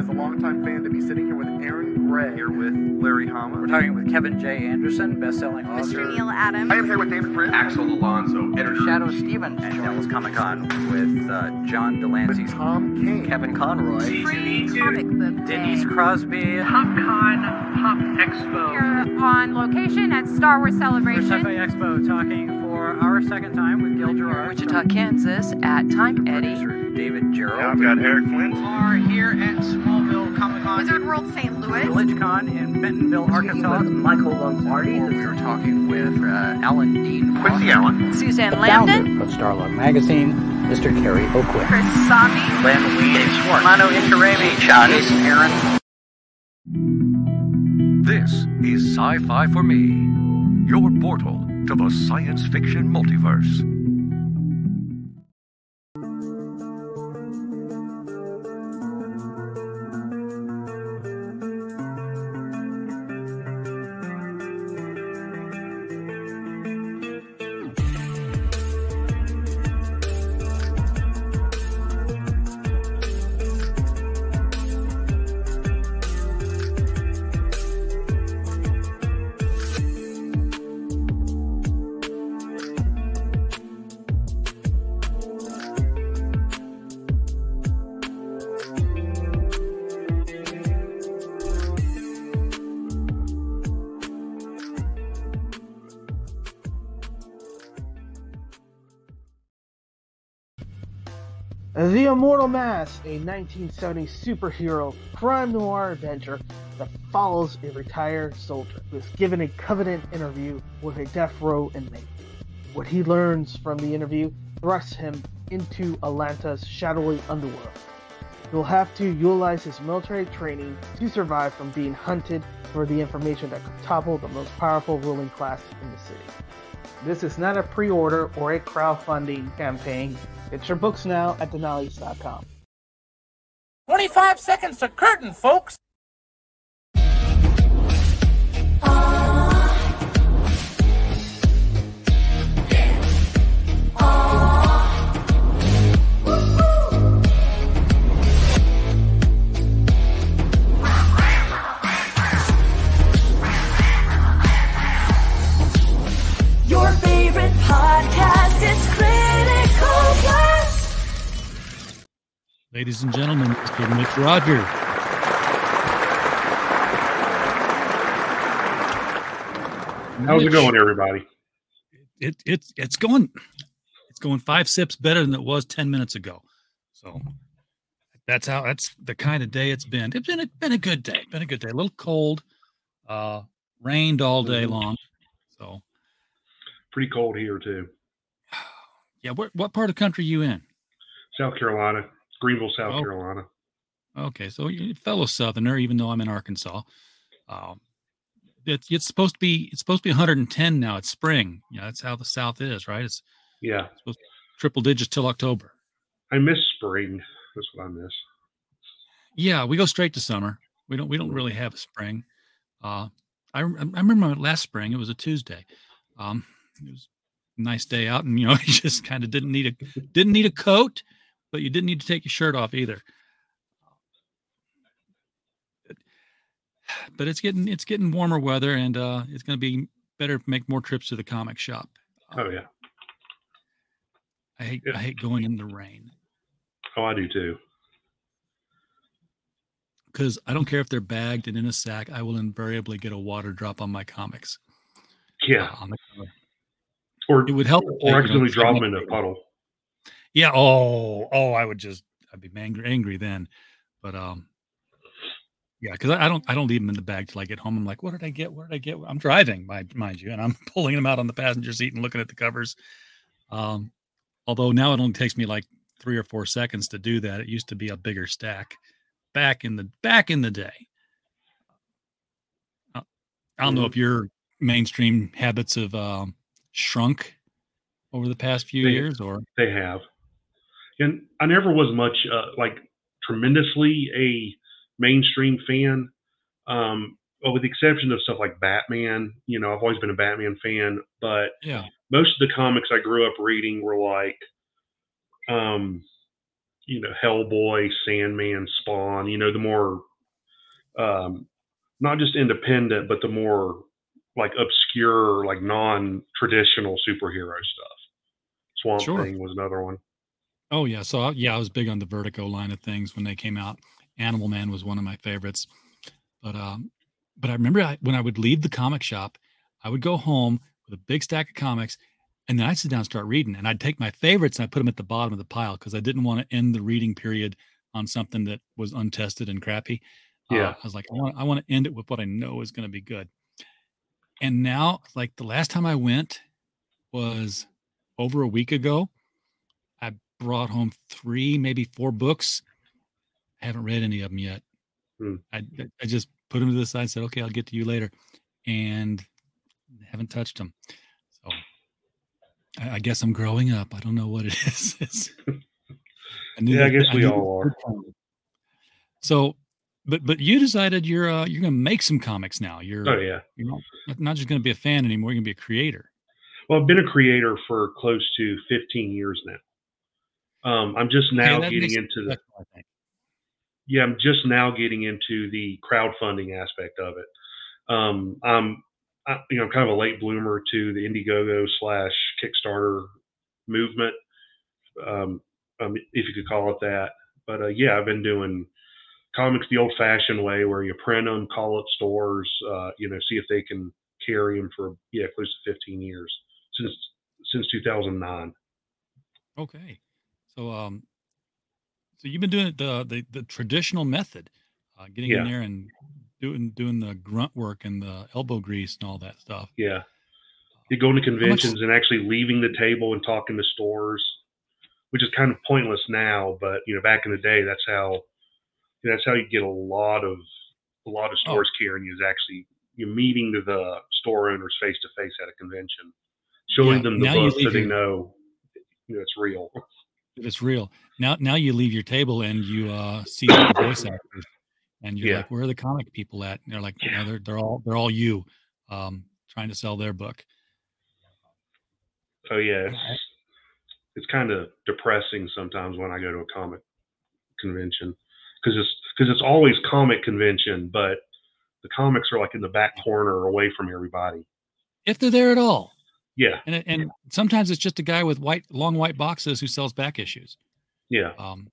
pleasure for me as a longtime fan to be sitting here with Aaron Gray. Here with Larry Hama. We're talking with Kevin J. Anderson, best-selling author. Mr. Neal Adams. I am here with David Prince. Axel Alonso, editor. Shadoe Stevens. And Dallas Comic Con with uh, John de Lancie. With Tom King. Kevin Conroy. Free comic book. Denise Crosby. PopCon Pop Expo. Here on location at Star Wars Celebration. Sci-Fi Expo talking for our second time with Gil Gerard. Wichita, Kansas at Time Eddie. Producer David Gerrold. I've got Eric Flint. Are here at Smallville Comic Con. Wizard World St. Louis. VillageCon in Bentonville, Arkansas. Michael Lombardi. We were talking with uh, Alan Dean. Quincy Allen. Suzanne Lambden. Founder of Starlog Magazine, Mr. Kerry O'Quinn. Chris Sami. Len Wein. Dave Schwartz. Mano Inkarami. John Aaron. This is Sci Fi for Me, your portal to the science fiction multiverse. Immortal Mass, a 1970 superhero crime noir adventure that follows a retired soldier who is given a covenant interview with a death row inmate. What he learns from the interview thrusts him into Atlanta's shadowy underworld. He'll have to utilize his military training to survive from being hunted for the information that could topple the most powerful ruling class in the city. This is not a pre-order or a crowdfunding campaign. Get your books now at denali's.com. 25 seconds to curtain, folks. Ladies and gentlemen, Mr. Mitch Roger. How's it going, everybody? It it's it's going it's going five sips better than it was ten minutes ago. So that's how that's the kind of day it's been. It's been a, been a good day. Been a good day. A little cold. Uh rained all day long. So Pretty cold here too. yeah, what what part of the country you in? South Carolina, Greenville, South Oh. Carolina. Okay, so you're a fellow Southerner, even though I'm in Arkansas. Um, it's it's supposed to be it's supposed to be 110 now. It's spring. Yeah, that's how the South is, right? It's Yeah, supposed to triple digits till October. I miss spring. That's what I miss. Yeah, we go straight to summer. We don't we don't really have a spring. Uh, I I remember last spring. It was a Tuesday. Um, it was a nice day out, and you know, you just kind of didn't need a didn't need a coat, but you didn't need to take your shirt off either. But it's getting it's getting warmer weather, and uh, it's going to be better to make more trips to the comic shop. Oh yeah. I hate Yeah. I hate going in the rain Oh, I do too. because I don't care if they're bagged and in a sack. I will invariably get a water drop on my comics. Yeah. uh, on the cover. Or It would help. if they, you or accidentally drop them in a puddle. Yeah. Oh, oh, I would just, I'd be angry, angry then. But, um, yeah, because I, I don't, I don't leave them in the bag till I get home. I'm like, what did I get? Where did I get? I'm driving, mind, mind you, and I'm pulling them out on the passenger seat and looking at the covers. Um, although now it only takes me like three or four seconds to do that. It used to be a bigger stack back in the back in the day. Uh, I don't know if your mainstream habits have um, shrunk over the past few They- years, or They have. And I never was much uh, like tremendously a mainstream fan. Um, well, with the exception of stuff like Batman, you know, I've always been a Batman fan, but yeah, most of the comics I grew up reading were like, um, you know, Hellboy, Sandman, Spawn. You know, the more um, not just independent, but the more like obscure, like non-traditional superhero stuff. Swamp Sure. Thing was another one. Oh yeah, so I- yeah, I was big on the Vertigo line of things when they came out. Animal Man was one of my favorites, but um, but I remember I, when I would leave the comic shop, I would go home with a big stack of comics, and then I'd sit down and start reading, and I'd take my favorites and I put them at the bottom of the pile because I didn't want to end the reading period on something that was untested and crappy. Uh, Yeah. I was like, I want I want to end it with what I know is going to be good. And now, like the last time I went was over a week ago. I brought home three, maybe four books. I haven't read any of them yet. Hmm. I I just put them to the side. and Said, "Okay, I'll get to you later," and haven't touched them. So I, I guess I'm growing up. I don't know what it is. Knew Yeah, I guess we all are. So, but but you decided you're uh, you're going to make some comics now. You're Oh yeah. you're not, not just going to be a fan anymore. You're going to be a creator. Well, I've been a creator for close to 15 years now. Um, I'm just now Okay, getting into the special, I think. yeah, I'm just now getting into the crowdfunding aspect of it. Um, I'm, I, you know, I'm kind of a late bloomer to the Indiegogo slash Kickstarter movement, um, um, if you could call it that. But uh, yeah, I've been doing comics the old-fashioned way, where you print them, call up stores, uh, you know, see if they can carry them for yeah, close to 15 years since since 2009. Okay, so um, so you've been doing it the the, the traditional method, uh, getting in there and doing doing the grunt work and the elbow grease and all that stuff. Yeah. You going to conventions and actually leaving the table and talking to stores, which is kind of pointless now, but you know, back in the day, that's how you know, that's how you get a lot of a lot of Oh. stores carrying you is actually you're meeting the store owners face to face at a convention, showing Yeah, them the book so they know you know it's real. It's real. Now now you leave your table and you uh, see the voice actors, and you're Yeah. like, "Where are the comic people at?" And they're like, "No, they're they're all they're all you, um, trying to sell their book." Oh yeah, it's, it's kind of depressing sometimes when I go to a comic convention because it's because it's always comic convention, but the comics are like in the back corner away from everybody. If they're there at all. Yeah, And and sometimes it's just a guy with white long white boxes who sells back issues. yeah, Um,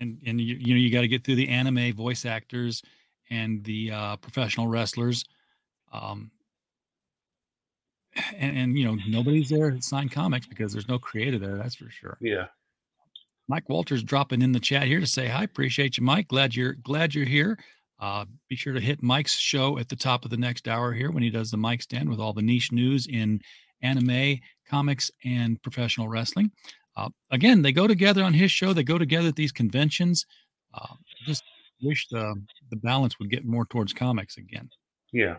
and and you you know you got to get through the anime voice actors and the uh, professional wrestlers. Um, and, and you know nobody's there to sign comics because there's no creator there. That's for sure. yeah. Mike Walters dropping in the chat here to say hi. Appreciate you, Mike. Glad you're glad you're here. Uh, be sure to hit Mike's show at the top of the next hour here when he does the Mike stand with all the niche news in anime, comics, and professional wrestling. Uh, again, they go together on his show. They go together at these conventions. Uh, just wish the the balance would get more towards comics again. Yeah.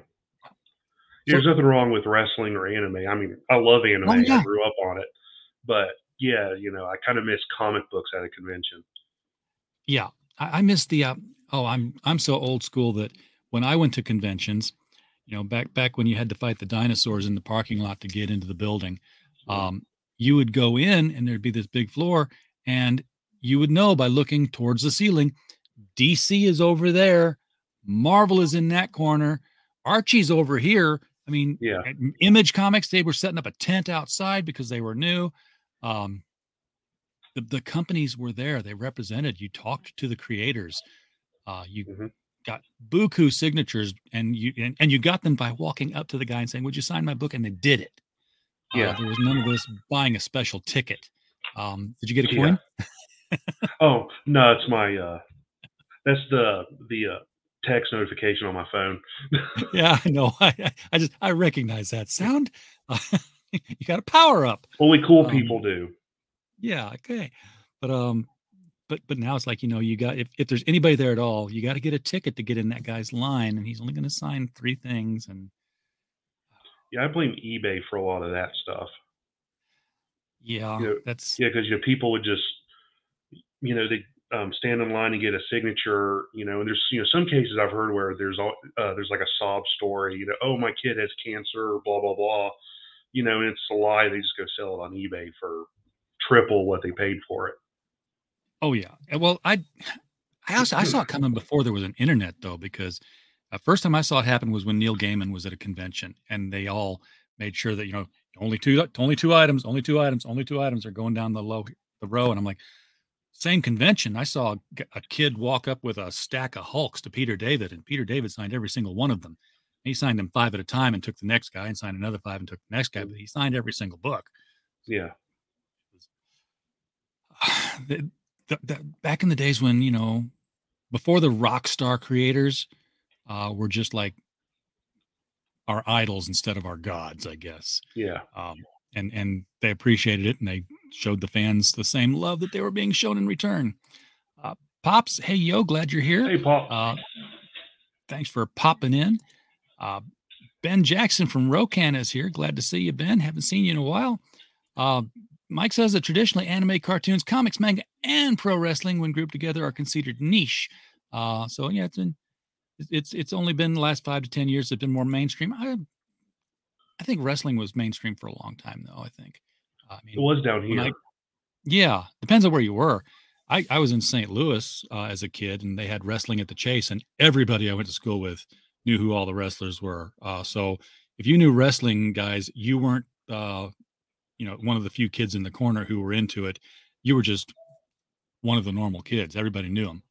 There's nothing wrong with wrestling or anime. I mean, I love anime. Oh, yeah. I grew up on it. But yeah, you know, I kind of miss comic books at a convention. Yeah, I, I miss the. Uh, oh, I'm I'm so old school that when I went to conventions, you know, back back when you had to fight the dinosaurs in the parking lot to get into the building, um, you would go in and there'd be this big floor, and you would know by looking towards the ceiling, DC is over there, Marvel is in that corner, Archie's over here. I mean, Yeah. Image Comics, they were setting up a tent outside because they were new. Um, the, the companies were there. They represented. You talked to the creators. Uh, you Mhm. got buku signatures, and you and, and you got them by walking up to the guy and saying, "Would you sign my book?" And they did it. Uh, Yeah. there was none of this buying a special ticket. Um, did you get a Yeah. coin? Oh, no, it's my uh that's the the uh text notification on my phone. yeah, I know. I, I- I just I recognize that sound. you got a power up. Only cool Um, people do. Yeah, okay. But um but but now it's like, you know, you got if, if there's anybody there at all, you got to get a ticket to get in that guy's line and he's only going to sign three things and Yeah, I blame eBay for a lot of that stuff. yeah, You know, that's Yeah, because you know, people would just, you know, they um, stand in line and get a signature. You know, and there's you know some cases I've heard where there's all uh, there's like a sob story. You know, oh my kid has cancer, blah blah blah. You know, and it's a lie. They just go sell it on eBay for triple what they paid for it. Oh yeah. Uh, Well, I I also I saw it coming before there was an internet though, because the first time I saw it happen was when Neil Gaiman was at a convention and they all made sure that you know only two only two items, only two items, only two items are going down the low the row, and I'm like, same convention. I saw a kid walk up with a stack of Hulks to Peter David, and Peter David signed every single one of them. He signed them five at a time and took the next guy, and signed another five and took the next guy, but he signed every single book. Yeah. the, the, the, back in the days when you know before the rock star creators uh, were just like our idols instead of our gods i guess. Yeah. um, and and they appreciated it and they showed the fans the same love that they were being shown in return. Uh, pops hey yo glad you're here. Hey, Paul. uh, thanks for popping in. Uh, ben jackson from rocan is here. Glad to see you ben. Haven't seen you in a while. Uh, Mike says that traditionally anime, cartoons, comics, manga, and pro wrestling, when grouped together, are considered niche. Uh, so yeah, it's been it's it's only been the last five to ten years. It's been more mainstream. I I think wrestling was mainstream for a long time, though. I think. I mean, It was down here. I- yeah, depends on where you were. I, I was in St. Louis uh, as a kid, and they had wrestling at the Chase, and everybody I went to school with knew who all the wrestlers were. Uh, so if you knew wrestling guys, you weren't, uh, you know, one of the few kids in the corner who were into it. You were just one of the normal kids. Everybody knew him.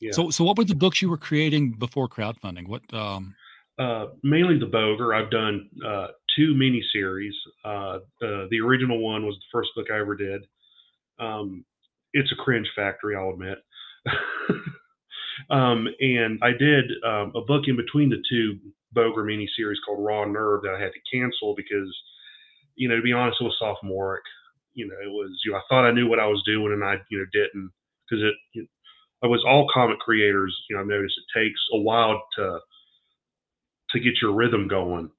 Yeah. So, so what were the books you were creating before crowdfunding? What? Um, uh, mainly the Bogre. I've done uh, two miniseries. Uh, the the original one was the first book I ever did. Um, it's a cringe factory, I'll admit. um, and I did um, a book in between the two Bogre miniseries called Raw Nerve that I had to cancel because, you know, to be honest, it was sophomoric. You know, it was you know I thought I knew what I was doing and I you know didn't because it. You I was all comic creators. You know, I've noticed it takes a while to to get your rhythm going.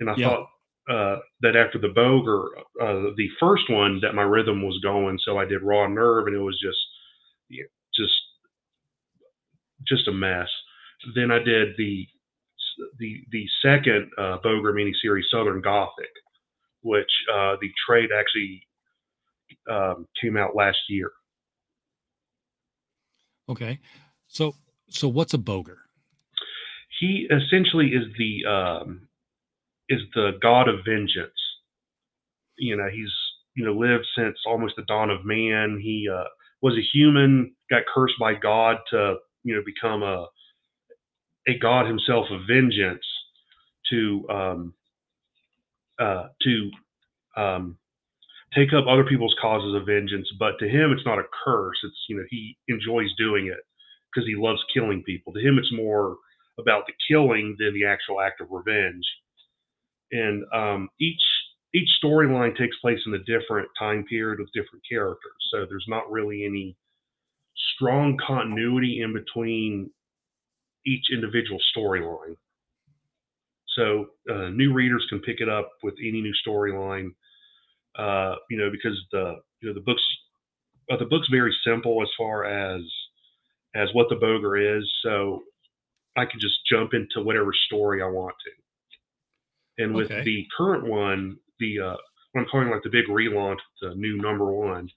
And I Yeah. thought uh, that after the Bogre, uh, the first one, that my rhythm was going. So I did Raw Nerve, and it was just, just, just a mess. Then I did the the the second uh, Bogre miniseries, Southern Gothic, which uh, the trade actually um, came out last year. okay, so so what's a bogre? he essentially is the um, is the god of vengeance. You know, he's you know lived since almost the dawn of man. He uh, was a human, got cursed by God to you know become a a god himself of vengeance to um, uh, to um, take up other people's causes of vengeance. But to him, it's not a curse. It's you know he enjoys doing it because he loves killing people. To him, it's more about the killing than the actual act of revenge. And um, each each storyline takes place in a different time period with different characters. So there's not really any strong continuity in between each individual storyline. So uh, new readers can pick it up with any new storyline, uh, you know, because the you know the books uh, the book's very simple as far as as what the bogre is. So I can just jump into whatever story I want to. And with Okay. the current one, the uh, what I'm calling like the big relaunch, the new number one.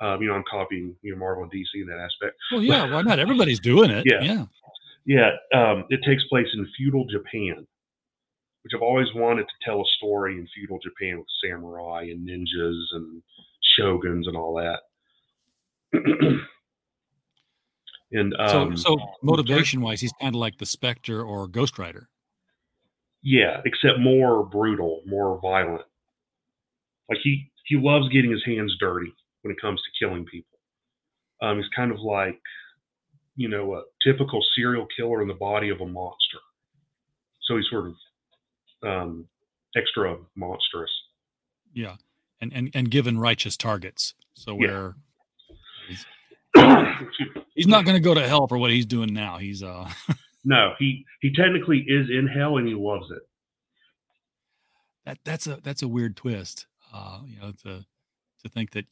Um, you know, I'm copying you know Marvel and DC in that aspect. Well, yeah, why not? Everybody's doing it. Yeah. yeah. Yeah, um, it takes place in feudal Japan, which I've always wanted to tell a story in feudal Japan with samurai and ninjas and shoguns and all that. and So, um, so motivation wise, he's kind of like the Spectre or Ghost Rider. Yeah, except more brutal, more violent. Like he he loves getting his hands dirty when it comes to killing people. Um, he's kind of like, you know, a typical serial killer in the body of a monster. So he's sort of um, extra monstrous. Yeah, and and and given righteous targets. So Yeah. where he's, he's not going to go to hell for what he's doing now. He's uh No, he he technically is in hell and he loves it. that that's a that's a weird twist. Uh, you know, to to think that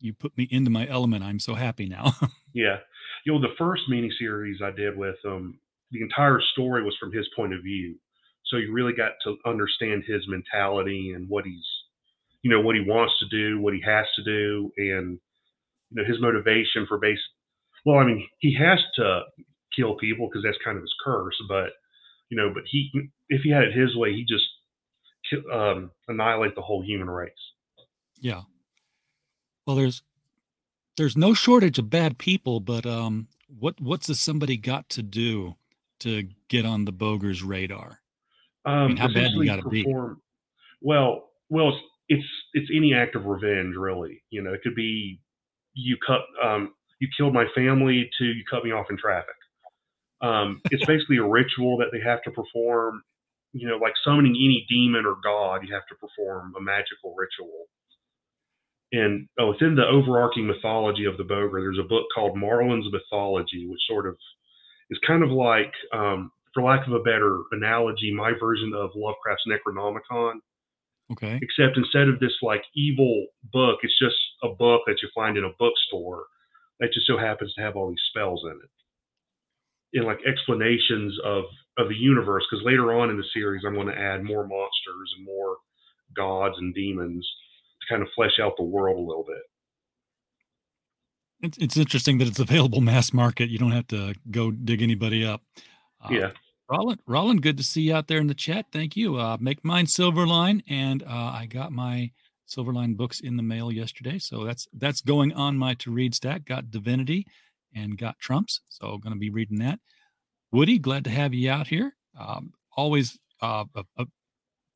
you put me into my element. I'm so happy now. Yeah. You know, the first mini series I did with him, the entire story was from his point of view. So you really got to understand his mentality and what he's, you know, what he wants to do, what he has to do. And you know his motivation for base. Well, I mean, he has to kill people because that's kind of his curse. But you know, but he if he had it his way, he just um, annihilate the whole human race. Yeah. Well, there's there's no shortage of bad people, but um, what what's this somebody got to do to get on the Bogre's radar? Um, mean, how bad you gotta be? perform- Well, well, it's, it's it's any act of revenge, really. You know, it could be you cut um, you killed my family to you cut me off in traffic. Um, it's basically a ritual that they have to perform. You know, like summoning any demon or god, you have to perform a magical ritual. And uh, within the overarching mythology of the Bogre, there's a book called Marlin's Mythology, which sort of is kind of like, um, for lack of a better analogy, my version of Lovecraft's Necronomicon Okay. except instead of this like evil book, it's just a book that you find in a bookstore that just so happens to have all these spells in it. And like explanations of of the universe, because later on in the series I'm going to add more monsters and more gods and demons to kind of flesh out the world a little bit. It's it's interesting that it's available mass market. You don't have to go dig anybody up. Uh, Yeah. Roland, Roland, good to see you out there in the chat. Thank you. Uh, make mine Silverline, and uh, I got my Silverline books in the mail yesterday, so that's that's going on my to read stack. Got Divinity and got Trumps, so going to be reading that. Woody, glad to have you out here. Um, always uh, a, a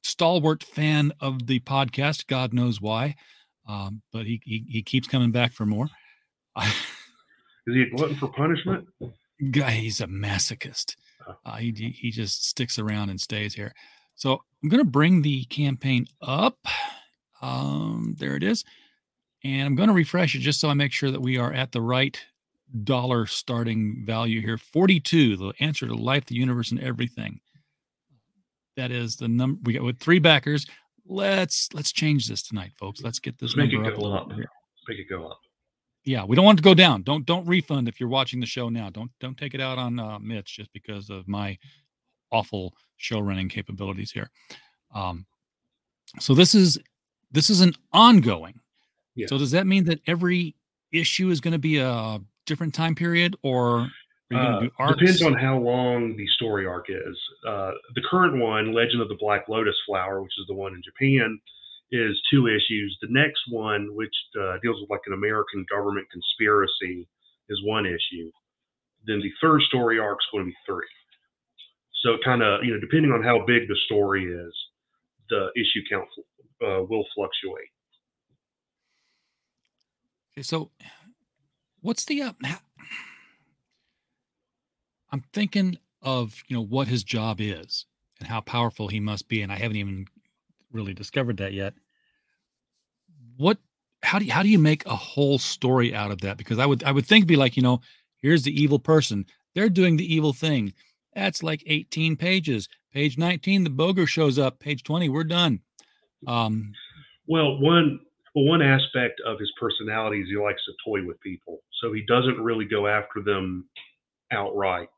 stalwart fan of the podcast. God knows why, um, but he, he he keeps coming back for more. Is he a glutton for punishment? guy he's a masochist uh, he, he just sticks around and stays here. So i'm going to bring the campaign up. Um there it is. And i'm going to refresh it just so i make sure that we are at the right dollar starting value here. 42 the answer to life the universe and everything. That is the number we got with three backers. Let's let's change this tonight folks. Let's get this Let's make number it up a go little up. Let's make it go up. Yeah we don't want it to go down. Don't don't refund if you're watching the show now. Don't don't take it out on uh, mitch just because of my awful show running capabilities here. Um so this is this is an ongoing. Yeah. so does that mean that every issue is going to be a different time period or are you going Uh, to do arcs? depends on how long the story arc is. Uh, the current one, Legend of the Black Lotus Flower, which is the one in Japan, is two issues. The next one, which uh, deals with like an American government conspiracy, is one issue. Then the third story arc is going to be three. So kind of, you know, depending on how big the story is, the issue count uh, will fluctuate. Okay, so what's the uh, I'm thinking of you know what his job is and how powerful he must be, and I haven't even really discovered that yet. What how do you, how do you make a whole story out of that? Because I would I would think be like you know here's the evil person, they're doing the evil thing. That's like 18 pages. Page 19, the bogre shows up. Page 20, we're done. Um, Well, one well, one aspect of his personality is he likes to toy with people, so he doesn't really go after them outright.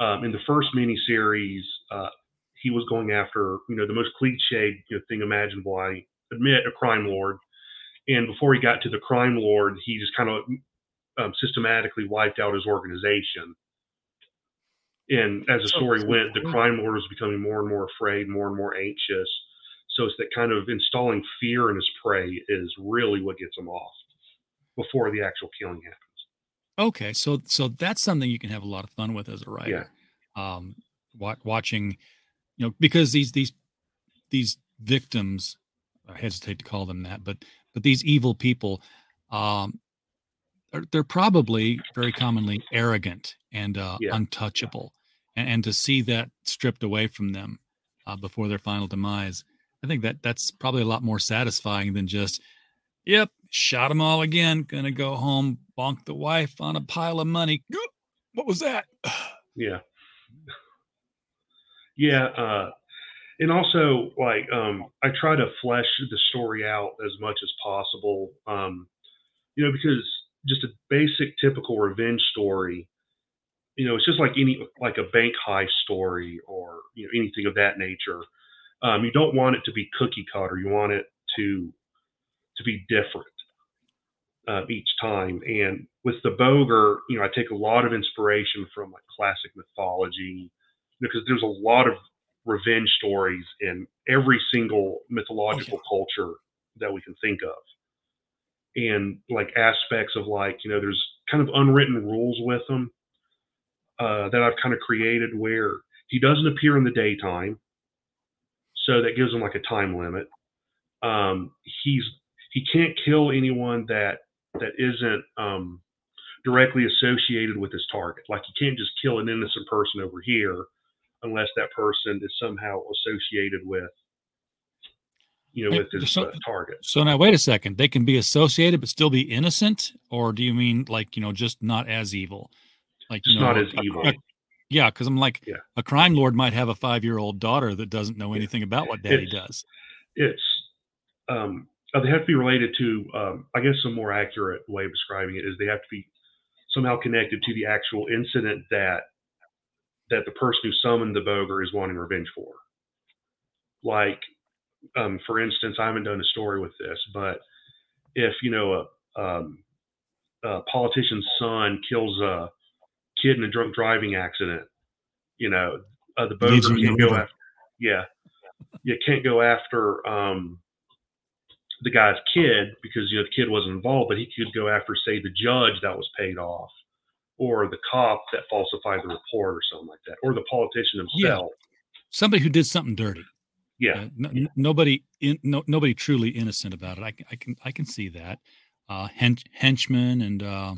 Um, in the first miniseries, uh, he was going after you know the most cliched you know, thing imaginable. I admit, a crime lord. And before he got to the crime lord, he just kind of um, systematically wiped out his organization. And as the story went, the crime lord was becoming more and more afraid, more and more anxious. So it's that kind of installing fear in his prey is really what gets him off before the actual killing happens. Okay, so so that's something you can have a lot of fun with as a writer. Um, wa- watching, you know, because these these these victims, I hesitate to call them that, but but these evil people, um, are, they're probably very commonly arrogant and uh, Yeah. untouchable, and, and to see that stripped away from them uh, before their final demise, I think that that's probably a lot more satisfying than just Yep, shot them all again. Gonna go home, bonk the wife on a pile of money. What was that? Yeah. Yeah. Uh, and also, like, um, I try to flesh the story out as much as possible. Um, you know, because just a basic, typical revenge story, you know, it's just like any, like a bank heist story or, you know, anything of that nature. Um, you don't want it to be cookie cutter. You want it to, to be different. uh, each time. And with the Bogre, you know, I take a lot of inspiration from like classic mythology because there's a lot of revenge stories in every single mythological culture that we can think of. And like aspects of like, you know, there's kind of unwritten rules with them uh, that I've kind of created where he doesn't appear in the daytime. So that gives him like a time limit. Um, he's he can't kill anyone that that isn't um, directly associated with his target. Like you can't just kill an innocent person over here unless that person is somehow associated with you know with his so, uh, target. So now wait a second. They can be associated but still be innocent, or do you mean like you know just not as evil? Like you Just know, not as a- evil. a- yeah, because I'm like Yeah. a crime lord might have a five year old daughter that doesn't know anything about what daddy It's- does. It's um, uh, they have to be related to um, I guess a more accurate way of describing it is they have to be somehow connected to the actual incident that that the person who summoned the bogre is wanting revenge for. Like, um, for instance, I haven't done a story with this, but if you know a, um, a politician's son kills a kid in a drunk driving accident, you know, uh, the bogre can the go after. Yeah, you can't go after um, the guy's kid because you know the kid wasn't involved, but he could go after, say, the judge that was paid off, or the cop that falsified the report, or something like that, or the politician himself. Yeah. Somebody who did something dirty. Yeah, Uh, no, n- nobody in, no, nobody truly innocent about it. I, can- I can I can see that. Uh, hench, henchmen and uh,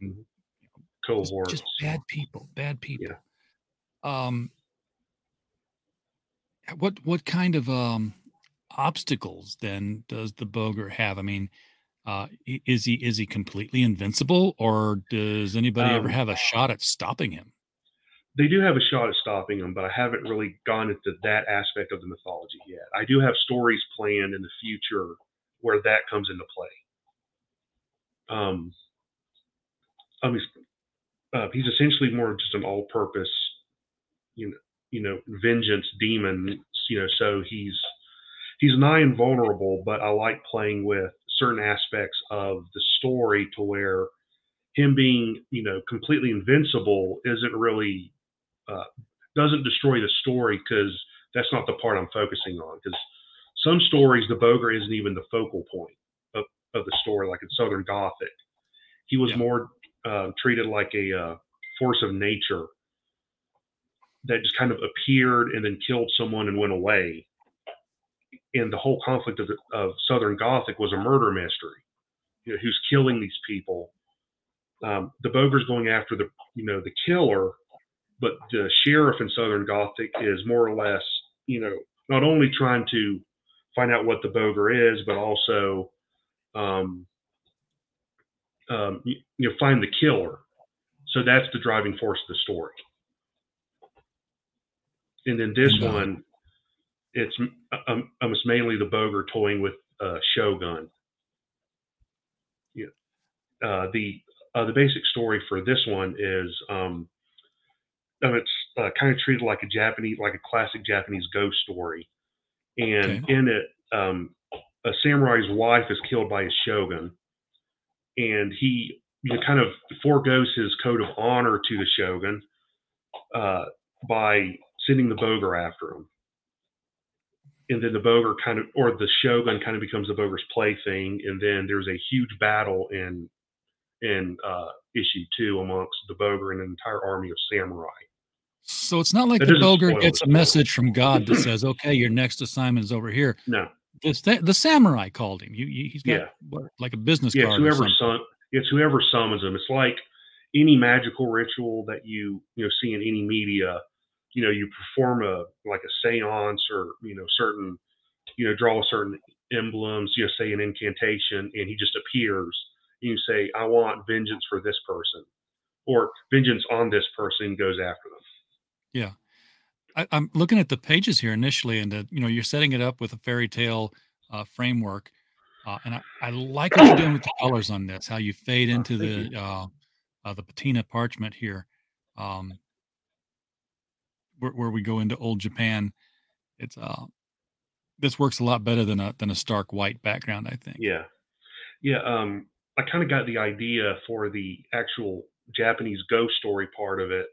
and just, cohorts. just bad people, bad people. Um, what what kind of um obstacles then does the bogre have? I mean, uh, is he is he completely invincible, or does anybody ever Um, have a shot at stopping him? they do have a shot at stopping him, but I haven't really gone into that aspect of the mythology yet. I do have stories planned in the future where that comes into play. Um, I mean, uh, he's essentially more just an all-purpose, you know, you know, vengeance demon. You know, so he's he's nigh invulnerable, but I like playing with certain aspects of the story to where him being, you know, completely invincible isn't really uh, doesn't destroy the story because that's not the part I'm focusing on. Because some stories, the Bogre isn't even the focal point of, of the story, like in Southern Gothic. He was more uh, treated like a uh, force of nature that just kind of appeared and then killed someone and went away. And the whole conflict of, of Southern Gothic was a murder mystery. You know, who's killing these people? Um, the Bogre's going after the, you know, the killer, but the sheriff in Southern Gothic is more or less, you know, not only trying to find out what the Bogre is, but also, um, um, you, you know, find the killer. So that's the driving force of the story. And then this one, it's um, um, mainly the Bogre toying with uh, Shogun. Yeah. Uh, the uh, the basic story for this one is um, it's uh, kind of treated like a Japanese, like a classic Japanese ghost story. And in it, um, a samurai's wife is killed by his shogun, and he you know, kind of foregoes his code of honor to the shogun uh, by sending the bogre after him. And then the bogre kind of, or the shogun kind of becomes the bogre's plaything, and then there's a huge battle in in uh, issue two amongst the bogre and an entire army of samurai. So it's not like That the bogre gets a message from God that says, "Okay, your next assignment is over here." No. The, the samurai called him. You, you, he's got Yeah. what, like a business yeah, it's card. whoever sun, it's whoever summons them. It's like any magical ritual that you you know see in any media. You know, you perform a like a séance or you know certain you know draw certain emblems. You know, say an incantation, and he just appears. And you say, "I want vengeance for this person," or "Vengeance on this person," goes after them. Yeah. I, I'm looking at the pages here initially, and uh, you know you're setting it up with a fairy tale uh, framework, uh, and I, I like what you're doing with the colors on this. How you fade into Oh, the uh, uh, the patina parchment here, um, where, where we go into old Japan. It's uh, this works a lot better than a than a stark white background. I think. Yeah, yeah. Um, I kind of got the idea for the actual Japanese ghost story part of it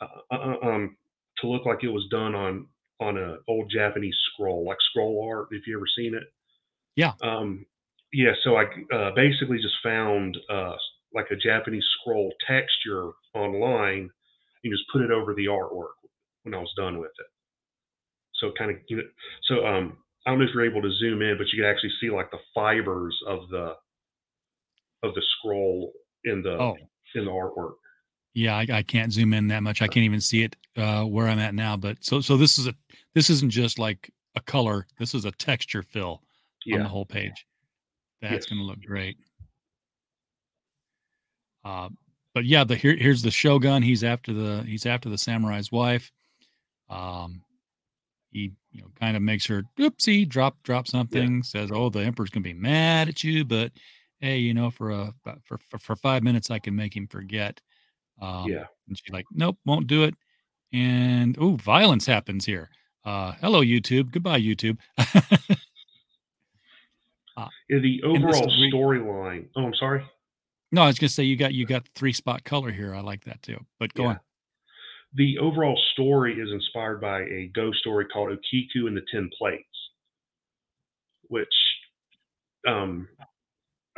uh, uh, um, to look like it was done on on a old Japanese scroll, like scroll art. If you ever seen it, Yeah. um, yeah. So I uh, basically just found uh, like a Japanese scroll texture online and just put it over the artwork when I was done with it. So kind of, you know, so um, I don't know if you're able to zoom in, but you can actually see like the fibers of the of the scroll in the Oh. in the artwork. Yeah, I, I can't zoom in that much. I can't even see it uh, where I'm at now. But so so this is a this isn't just like a color. This is a texture fill on the whole page. That's Yes. going to look great. Uh, but yeah, the here here's the Shogun. He's after the he's after the samurai's wife. Um, he you know kind of makes her oopsie drop drop something. Says, "Oh, the emperor's to be mad at you, but hey, you know, for a for for, for five minutes, I can make him forget." Um, Yeah. And she's like, "Nope, won't do it." And oh, violence happens here. Uh, hello, YouTube. Goodbye, YouTube. Uh, Yeah, the overall storyline. Oh, I'm sorry. No, I was gonna say you got you got three spot color here. I like that too. But go Yeah. on. The overall story is inspired by a ghost story called Okiku and the Ten Plates, which, um,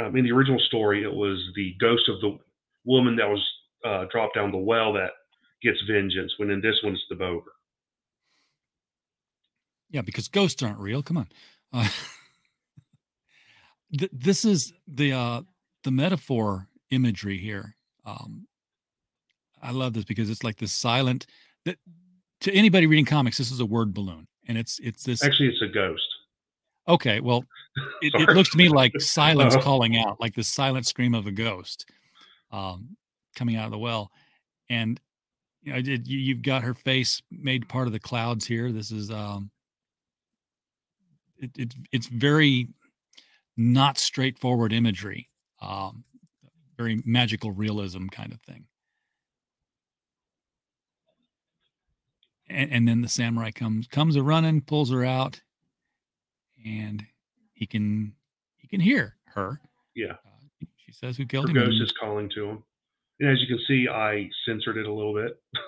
um, in the original story, it was the ghost of the woman that was uh, dropped down the well that gets vengeance. When in this one, it's the Bogre. Yeah, because ghosts aren't real. Come on. Uh, th- this is the uh the metaphor imagery here. Um I love this because it's like this silent that to anybody reading comics, this is a word balloon. And it's it's this Actually, it's a ghost. okay, well, it, it looks to me like silence Uh-huh. calling out, like the silent scream of a ghost um coming out of the well. And you know, you, you've got her face made part of the clouds here. This is um it, it it's very not straightforward imagery um very magical realism kind of thing and, and then the samurai comes comes a running pulls her out and he can he can hear her Yeah. she says who killed Her him ghost is calling to him. And as you can see, I censored it a little bit.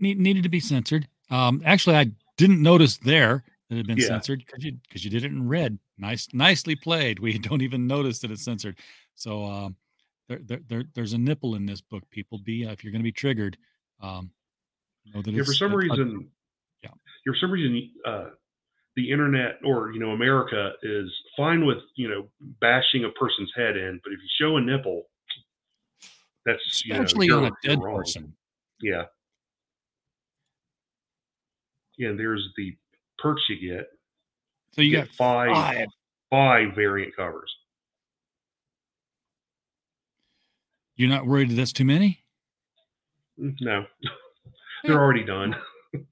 need, needed to be censored. Um, actually, I didn't notice there that it had been Yeah. censored because you because you did it in red. Nice, nicely played. We don't even notice that it's censored. So um, there, there, there, there's a nipple in this book. People be uh, if you're going to be triggered. Um, know Yeah, for some reason, yeah. yeah, for some reason, uh, the internet or you know America is fine with you know bashing a person's head in, but if you show a nipple, that's especially you're- on a dead wrong. person. Yeah. Yeah, and there's the perks you get. So you get got five, five. five variant covers. You're not worried that that's too many? No, they're already done.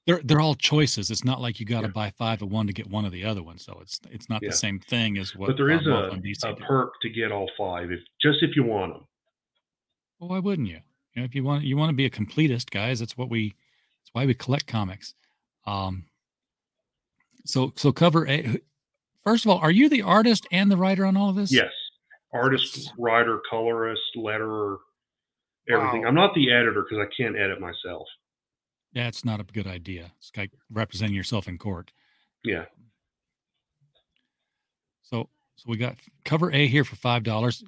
They're they're all choices. It's not like you got to buy five of one to get one of the other one. So it's it's not Yeah. the same thing as what. but there is a, Marvel and DC a perk to get all five, if just if you want them. Well, why wouldn't you? You know, if you want you want to be a completist, guys, that's what we that's why we collect comics. Um so so cover a first of all, are you the artist and the writer on all of this? Yes, artist, writer, colorist, letterer, everything. Wow. I'm not the editor because I can't edit myself. That's not a good idea. It's like representing yourself in court. Yeah, So so we got cover A here for five dollars.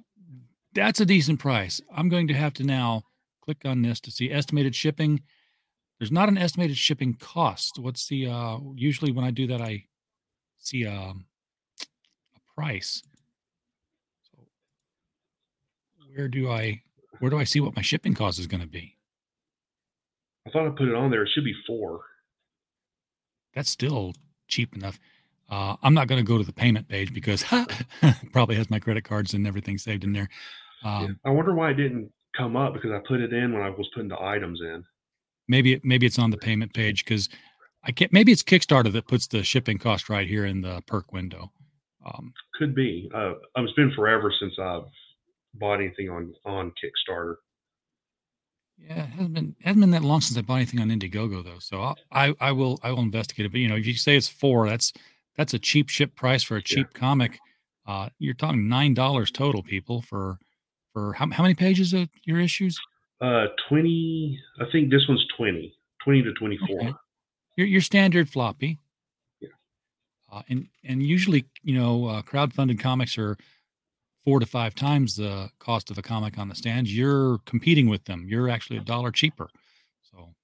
That's a decent price. I'm going to have to now click on this to see estimated shipping. There's not an estimated shipping cost. What's the uh usually when I do that I see um a price. So where do I where do I see what my shipping cost is going to be? I thought I put it on there. It should be four. That's still cheap enough. Uh, I'm not going to go to the payment page because it probably has my credit cards and everything saved in there. Um, I wonder why it didn't come up because I put it in when I was putting the items in. maybe it, maybe it's on the payment page because I can't. Maybe it's Kickstarter that puts the shipping cost right here in the perk window. Um, Could be. Uh, it's been forever since I've bought anything on on Kickstarter. yeah, it hasn't been hasn't been that long since I bought anything on Indiegogo though. So I'll, I I will I will investigate it. But you know, if you say it's four, that's that's a cheap ship price for a cheap comic. Uh, you're talking nine dollars total, people, for for how how many pages of your issues? Uh, twenty. I think this one's 20, 20 to twenty four. Okay. Your your standard floppy. Yeah. Uh, and and usually, you know, uh, crowdfunded comics are four to five times the cost of a comic on the stands. You're competing with them. You're actually a dollar cheaper. So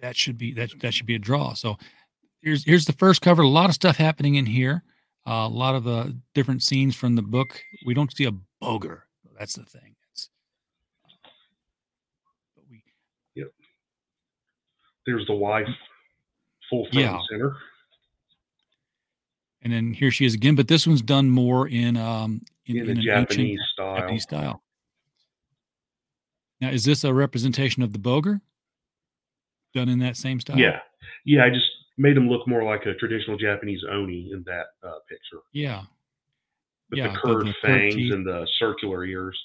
that should be that that should be a draw. So here's here's the first cover. A lot of stuff happening in here. Uh, a lot of the different scenes from the book. We don't see a bogre. That's the thing. It's, but we Yep. There's the wife, full Yeah. center. And then here she is again. But this one's done more in um in, In the in an Japanese style. Japanese style. Now, is this a representation of the bogre done in that same style? Yeah, yeah. I just made him look more like a traditional Japanese oni in that uh, picture, Yeah. with Yeah, the curved the fangs teeth. and the circular ears.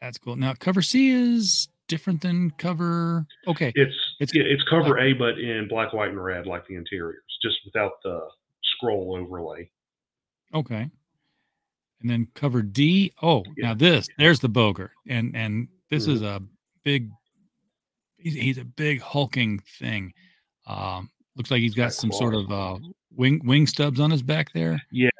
That's cool. Now, cover C is different than cover. Okay. It's It's- it's yeah, it's cover A, but in black, white, and red, like the interiors, just without the scroll overlay. Okay. And then cover D. Oh, Yeah. now this, there's the bogre. And and this Mhm. is a big he's, he's a big hulking thing. Um looks like he's got got some sort of uh wing wing stubs on his back there. Yeah,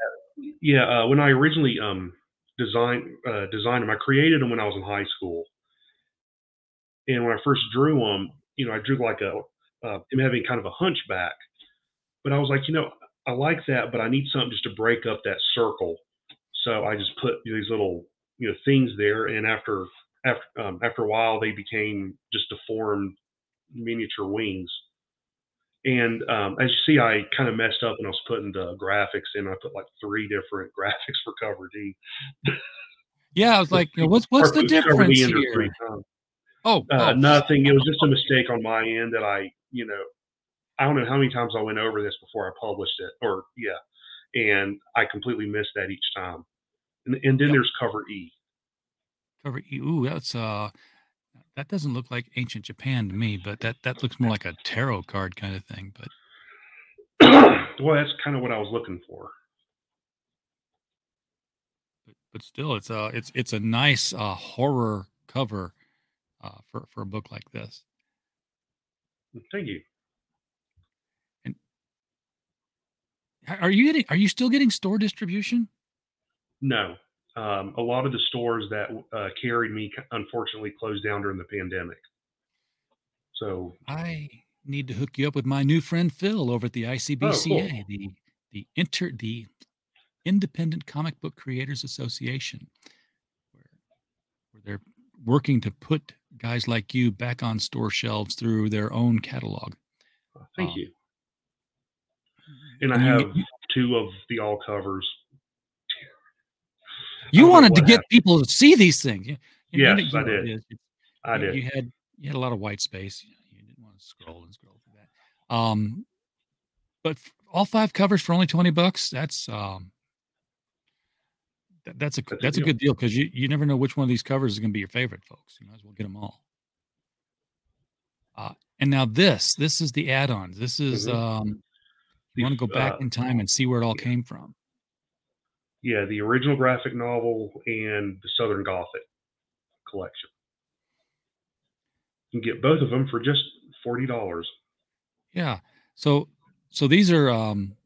yeah, uh, when I originally um designed uh, designed them, I created them when I was in high school, and when I first drew them, you know, I drew like a uh, him having kind of a hunchback, but I was like, you know, I like that, but I need something just to break up that circle, so I just put these little you know things there, and after after um, after a while, they became just deformed miniature wings. And um, as you see, I kind of messed up when I was putting the graphics in. I put like three different graphics for cover D. Yeah, I was like, you know, what's what's the difference here? Oh, Uh, oh, nothing. It was just a mistake on my end that I, you know, I don't know how many times I went over this before I published it, or yeah, and I completely missed that each time. And, and then Yep. there's cover E. cover E. Ooh, that's uh that doesn't look like ancient Japan to me, but that that looks more like a tarot card kind of thing. But well, that's kind of what I was looking for. but, but still, it's a it's it's a nice uh, horror cover uh, for for a book like this. Thank you. Are- Are you getting? Are you still getting store distribution? No, um, a lot of the stores that uh, carried me unfortunately closed down during the pandemic. So I need to hook you up with my new friend Phil over at the ICBCA, Oh, the the inter the Independent Comic Book Creators Association, where where they're working to put guys like you back on store shelves through their own catalog. thank Um, you. And I you- have two of the all covers. You wanted to get happened. people to see these things. You- you Yes, you know I did. I did. You had you had a lot of white space. You, didn't want to scroll and scroll through that. Um, but all five covers for only twenty bucks. That's um, that, that's a That's a that's a deal. good deal because you you never know which one of these covers is going to be your favorite, folks. You might as well get them all. Uh, and now this this is the add-ons. This is Mhm. um, you want to go back uh, in time and see where it all came from. Yeah, the original graphic novel and the Southern Gothic collection. You can get both of them for just forty dollars. Yeah. So so these are um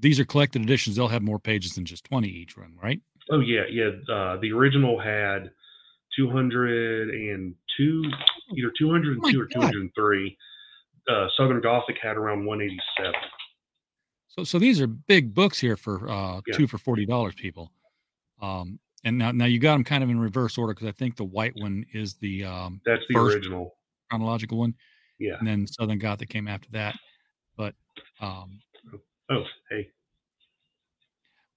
these are collected editions. They'll have more pages than just 20 each run, right? Oh yeah, yeah. Uh, the original had two hundred and two, either two hundred and Oh or God. two hundred and three. Uh, Southern Gothic had around one eighty seven. So so these are big books here for uh Yeah. two for $40 people. Um and now now you got them kind of in reverse order because I think the white one is the um That's the original. chronological one Yeah. and then Southern Gothic came after that. But um Oh, hey.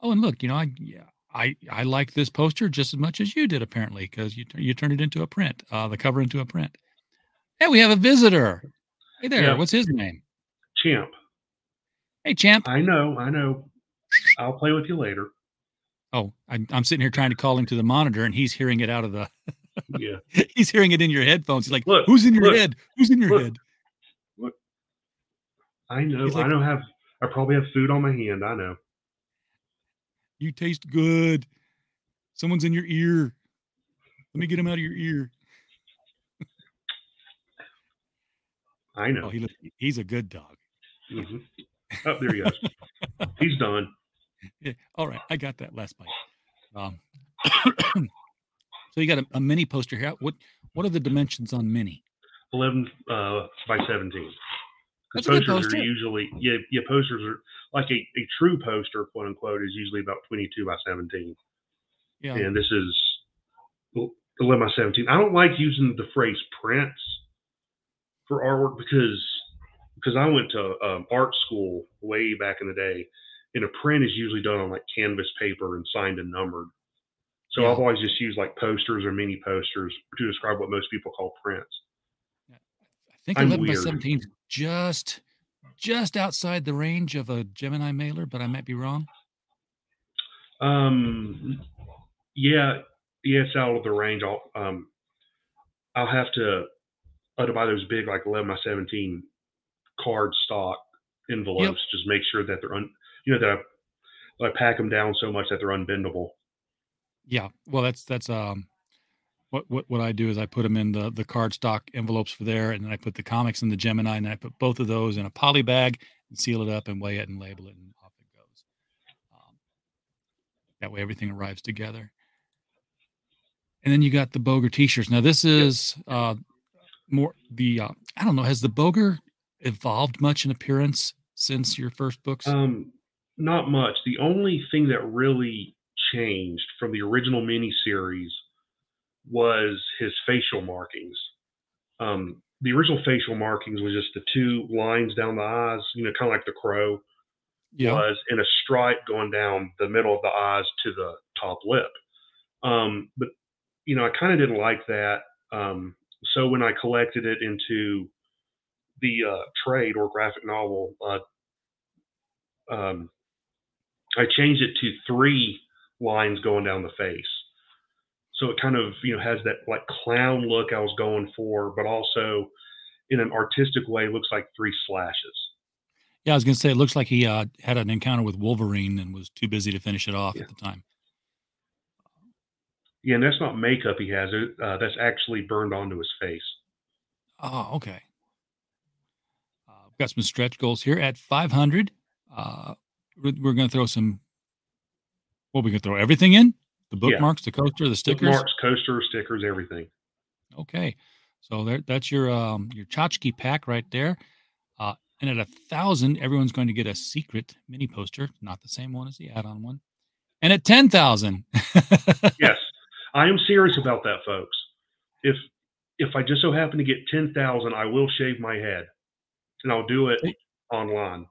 oh and look, you know, I yeah, I I like this poster just as much as you did apparently because you you turned it into a print, uh the cover into a print. Hey, we have a visitor. Hey there, Yeah. what's his name? Champ. Hey, champ. I know, I know. I'll play with you later. Oh, I'm, I'm sitting here trying to call him to the monitor, and he's hearing it out of the. Yeah. he's hearing it in your headphones. He's like, Look, "Who's in your look, head? Who's in your look. head?" Look. I know. Like- I know. Have I probably have food on my hand? I know. You taste good. Someone's in your ear. Let me get him out of your ear. I know. Oh, he look, he's a good dog. hmm Oh, there he goes. He's done. Yeah. All right, I got that last bite. Um, so you got a, a mini poster here. What what are the dimensions on mini? 11 uh, by 17. That's Because a good posters poster. are usually, yeah, yeah, posters are like a, a true poster, quote unquote, is usually about 22 by 17. Yeah. And this is 11 by 17. I don't like using the phrase prints for artwork because because I went to um, art school way back in the day, and a print is usually done on like canvas paper and signed and numbered. So Yeah. I've always just used like posters or mini posters to describe what most people call prints. Think I'm 11 by 17 is just just outside the range of a Gemini mailer, but I might be wrong. Um, yeah, yeah, it's out of the range. I'll um, I'll have to have to buy those big like eleven by seventeen card stock envelopes. Just make sure that they're un, you know that I, that I pack them down so much that they're unbendable. Yeah. Well, that's that's um what what what I do is I put them in the the card stock envelopes for there, and then I put the comics in the Gemini, and I put both of those in a poly bag and seal it up and weigh it and label it, and off it goes. Um, that way, everything arrives together. And then you got the Bogre T-shirts. Now this is uh more the uh, I don't know has the Bogre evolved much in appearance since your first books? Um, not much. The only thing that really changed from the original miniseries was his facial markings. Um, the original facial markings was just the two lines down the eyes, you know, kind of like the crow yeah. was, and a stripe going down the middle of the eyes to the top lip. Um, but you know, I kind of didn't like that. Um, so when I collected it into the uh, trade or graphic novel, uh, um, I changed it to three lines going down the face. So it kind of you know has that like clown look I was going for, but also in an artistic way looks like three slashes. Yeah, I was gonna say it looks like he uh, had an encounter with Wolverine and was too busy to finish it off Yeah. at the time. Yeah, and that's not makeup he has. it- Uh, that's actually burned onto his face. Oh, okay. Uh, we've got some stretch goals here at 500. Uh, we're, we're going to throw some. Well, we can throw everything in the Yeah. bookmarks, the coaster, the stickers. Marks, coaster, stickers, everything. Okay, so there, that's your um, your tchotchke pack right there. Uh, and at a thousand, everyone's going to get a secret mini poster, not the same one as the add-on one. And at ten thousand, yes, I am serious about that, folks. If if I just so happen to get ten thousand, I will shave my head, and I'll do it online.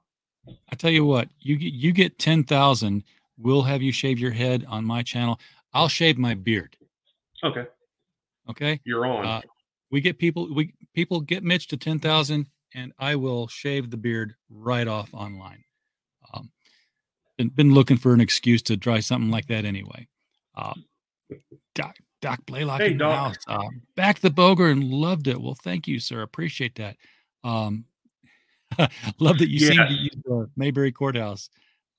I tell you what, you get you get ten thousand, we'll have you shave your head on my channel. I'll shave my beard. Okay, Okay. you're on. Uh, we get people we people get Mitch to ten thousand, and I will shave the beard right off online. Um, been been looking for an excuse to try something like that anyway. Um, Doc Doc Blaylock Hey, in the Doc. house. Um, back the bogre and loved it. Well, thank you, sir. Appreciate that. Um, love that you seem to Yes. use the Mayberry Courthouse.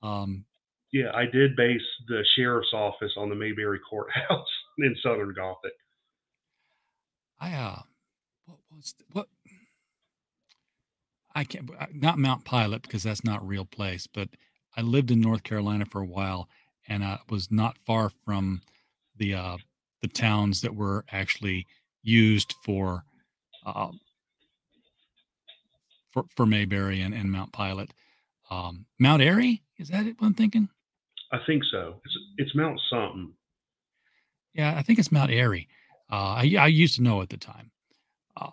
Um, yeah, I did base the sheriff's office on the Mayberry Courthouse in Southern Gothic. I uh, what was th- what? I can't not Mount Pilot because that's not real place, but I lived in North Carolina for a while and I was not far from the uh, the towns that were actually used for uh, for for Mayberry and, and Mount Pilot. Um, Mount Airy is that it? What I'm thinking? I think so. It's it's Mount something. Yeah, I think it's Mount Airy. Uh, I I used to know at the time. Uh,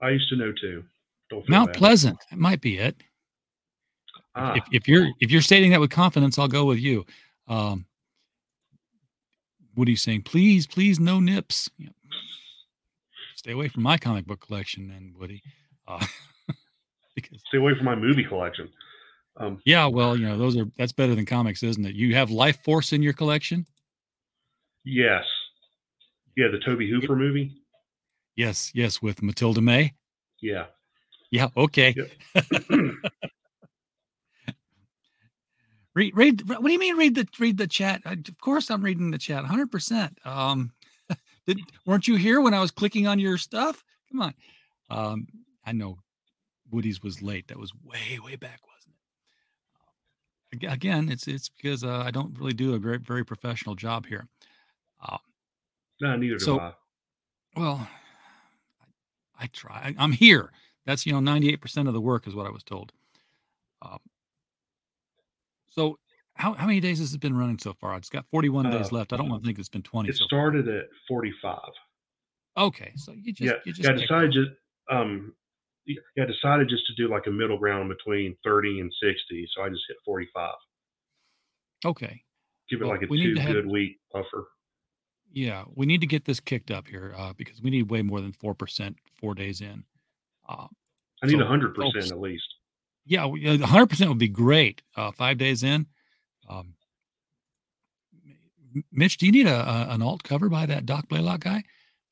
I used to know too. Don't Mount bad. Pleasant. That might be it. Ah, if, if you're if you're stating that with confidence, I'll go with you. Um, Woody's saying, please, please, no nips. Yeah. Stay away from my comic book collection, then Woody. Uh, because stay away from my movie collection. Um, yeah, well, you know those are that's better than comics, isn't it? You have Life Force in your collection. yes, yeah, the Tobe Hooper movie. Yes, yes, with Matilda May. Yeah, Yeah. Okay. Read, read. What do you mean? Read the read the chat. Of course, I'm reading the chat. 100. percent Um, did weren't you here when I was clicking on your stuff? Come on. Um, I know Woody's was late. That was way way back, wasn't it? Ag- Again, it's it's because uh, I don't really do a very very professional job here. Um, No, neither do So- I. well, I, I try. I, I'm here. That's you know 98% of the work is what I was told. Um, so how how many days has it been running so far? It's got 41 days Uh, left. I don't want to think it's been 20. It so far. started at 45. Okay, so you just yeah, you just yeah. I decided just um, yeah, I decided just to do like a middle ground between 30 and 60. So I just hit 45. okay. Give it Well, like a two to have- good week buffer. Yeah, we need to get this kicked up here uh, because we need way more than four percent four days in. Uh, I need So, 100% folks- at least. yeah, uh, 100% would be great. Uh, five days in. Um, Mitch, do you need a, a an alt cover by that Doc Blaylock guy?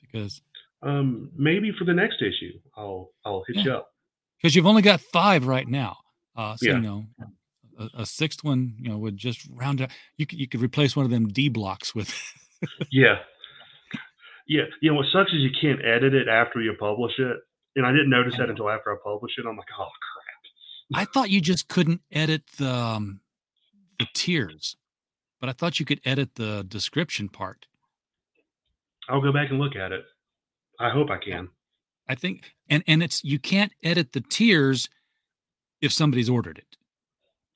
Because Um, maybe for the next issue, I'll I'll hit you up. because you've only got five right now. Uh, so Yeah. you know, a, a sixth one, you know, would just round out. You could you could replace one of them D blocks with. Yeah. Yeah. You know, what sucks is you can't edit it after you publish it. And I didn't notice that until after I published it. I'm like, oh crap. I thought you just couldn't edit the um, the tiers, but I thought you could edit the description part. I'll go back and look at it. I hope I can. I think, and and it's you can't edit the tiers if somebody's ordered it.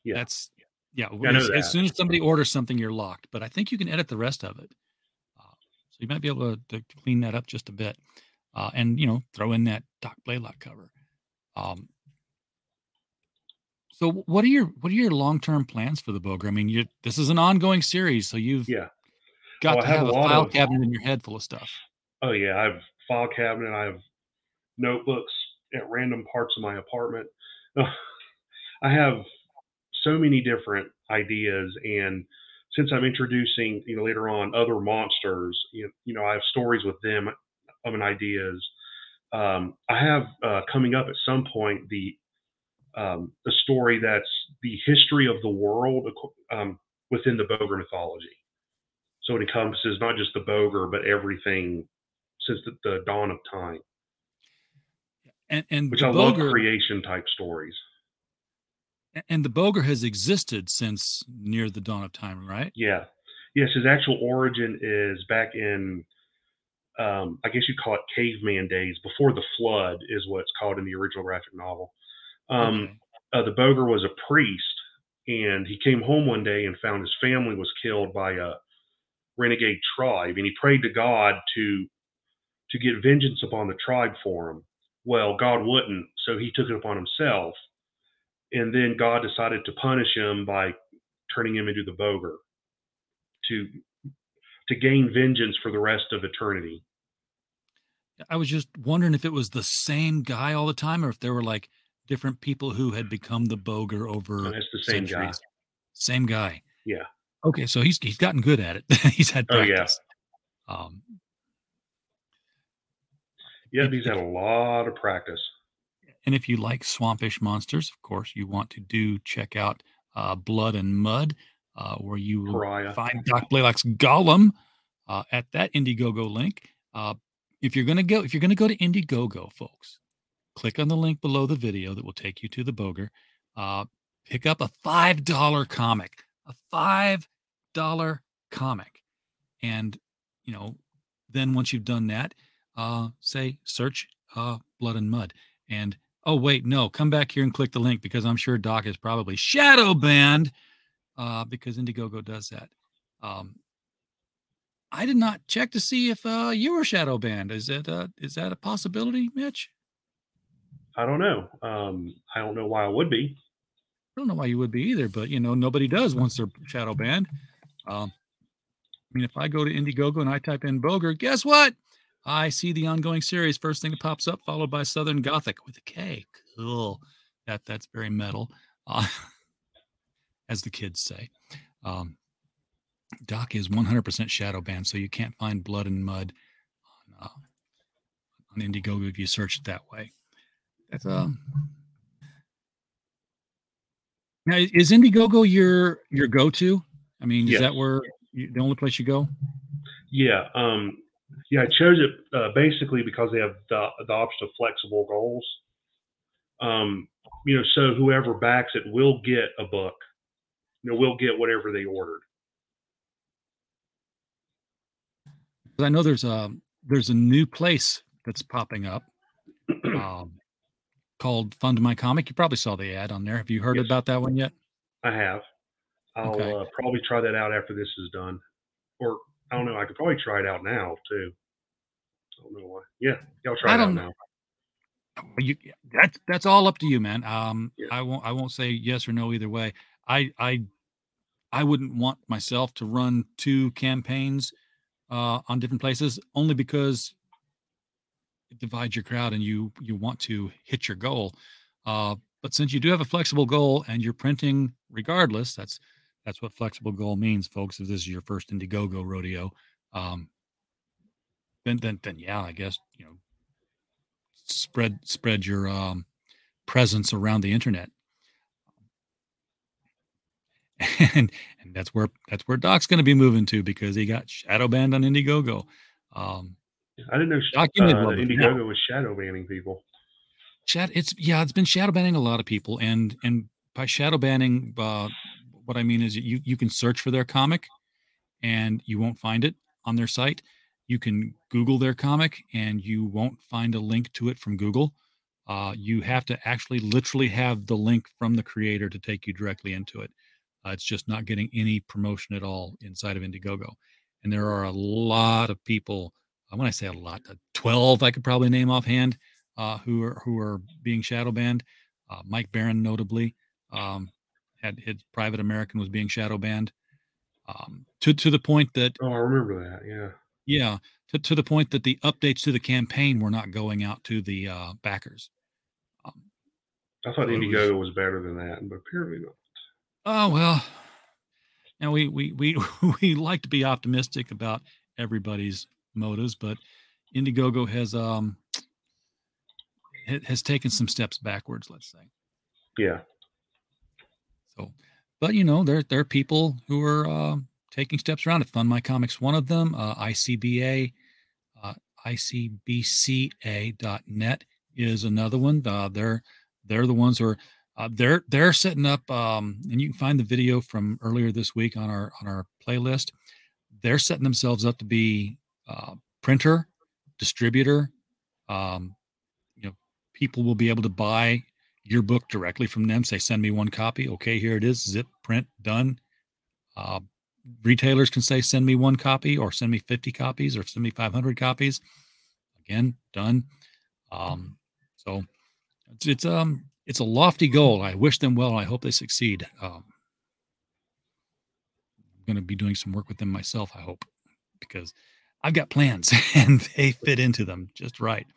Yeah. That's yeah. As, that. as soon as somebody orders something, you're locked. But I think you can edit the rest of it. Uh, so you might be able to, to clean that up just a bit, uh, and you know throw in that Doc Blaylock cover. Um, so what are your what are your long term plans for the Bogre? I mean, you this is an ongoing series, so you've Yeah. got Well, to have have, a file of- cabinet in your head full of stuff. Oh yeah, I have file cabinet. I have notebooks at random parts of my apartment. I have so many different ideas, and since I'm introducing, you know, later on other monsters, you, you know, I have stories with them of an ideas. Um, I have uh, coming up at some point the um, a story that's the history of the world um, within the Bogre mythology. So it encompasses not just the Bogre, but everything since the, the dawn of time, And and which I love creation type stories. And the Bogre has existed since near the dawn of time, right? Yeah. Yes, his actual origin is back in, um, I guess you'd call it caveman days, before the flood, is what it's called in the original graphic novel. Um, Okay. uh, the Bogre was a priest, and he came home one day and found his family was killed by a renegade tribe, and he prayed to God to to get vengeance upon the tribe for him. Well, God wouldn't, so he took it upon himself, and then God decided to punish him by turning him into the Bogre to to gain vengeance for the rest of eternity. I was just wondering if it was the same guy all the time, or if there were like different people who had become the Bogre over. No, it's the same guy. Same guy. Yeah. Okay, so he's he's gotten good at it. he's had practice. Oh, yeah. Um, Yeah, he's had a lot of practice. And if you like swampish monsters, of course, you want to do check out uh, Blood and Mud, uh, where you will Pariah. find Doc Blaylock's Gollum uh, at that Indiegogo link. Uh, if you're gonna go, if you're gonna go to Indiegogo, folks, click on the link below the video that will take you to the Bogre. Uh, pick up a five dollar comic, a five dollar comic, and you know, then once you've done that, uh, say search uh, Blood and Mud, and oh wait, no, come back here and click the link because I'm sure Doc is probably shadow banned uh, because Indiegogo does that. Um, I did not check to see if uh, you were shadow banned. Is it uh, is that a possibility, Mitch? I don't know. Um, I don't know why I would be. I don't know why you would be either, but you know nobody does once they're shadow banned. Um, I mean, if I go to Indiegogo and I type in Bogre, guess what? I see the ongoing series. First thing that pops up, followed by Southern Gothic with a K. Cool. That that's very metal, uh, as the kids say. Um, Doc is 100% shadow banned, so you can't find Blood and Mud on, uh, on Indiegogo if you search it that way. That's um. Now, is Indiegogo your your go to? I mean, is Yes. that where you, the only place you go? Yeah, um, yeah, I chose it uh, basically because they have the, the option of flexible goals. Um, you know, so whoever backs it will get a book. You know, will get whatever they ordered. I know there's a there's a new place that's popping up um, called Fund My Comic. You probably saw the ad on there. Have you heard Yes. about that one yet? I have. I'll Okay. uh, probably try that out after this is done, or I don't know. I could probably try it out now too. I don't know why. Yeah, I'll try I it out don't now. You that's that's all up to you, man. Um, Yeah. I won't I won't say yes or no either way. I I I wouldn't want myself to run two campaigns uh, on different places only because it divides your crowd and you you want to hit your goal. Uh, but since you do have a flexible goal and you're printing regardless, that's that's what flexible goal means, folks. If this is your first Indiegogo rodeo, um, then then then yeah, I guess you know spread spread your um, presence around the internet. And and that's where that's where Doc's going to be moving to because he got shadow banned on Indiegogo. Um, I didn't know Doc, uh, love it. Yeah. Indiegogo was shadow banning people. Shat it's yeah, it's been shadow banning a lot of people, and and by shadow banning, uh, what I mean is you you can search for their comic, and you won't find it on their site. You can Google their comic, and you won't find a link to it from Google. Uh, you have to actually literally have the link from the creator to take you directly into it. Uh, it's just not getting any promotion at all inside of Indiegogo, and there are a lot of people. uh, When I say a lot, uh, twelve I could probably name offhand uh, who are who are being shadow banned. Uh, Mike Baron, notably, um, had his Private American was being shadow banned um, to to the point that Oh, I remember that. Yeah. yeah to, to the point that the updates to the campaign were not going out to the uh, backers. Um, I thought it was- Indiegogo was better than that, but apparently not. Oh well, and we we we we like to be optimistic about everybody's motives, but Indiegogo has um has taken some steps backwards. Let's say. Yeah. So, but you know, there there are people who are uh, taking steps around it. Fund My Comics, one of them. Uh, ICBA, uh, ICBCA.net is another one. Uh, they're they're the ones who are uh, they're they're setting up, um, and you can find the video from earlier this week on our on our playlist. They're setting themselves up to be uh, printer, distributor. Um, you know, people will be able to buy your book directly from them. Say, send me one copy. Okay, here it is. Zip, print, done. Uh, retailers can say, send me one copy, or send me fifty copies, or send me five hundred copies. Again, done. Um, so it's, it's um it's a lofty goal. I wish them well. I hope they succeed. Um, I'm going to be doing some work with them myself. I hope because I've got plans and they fit into them just right.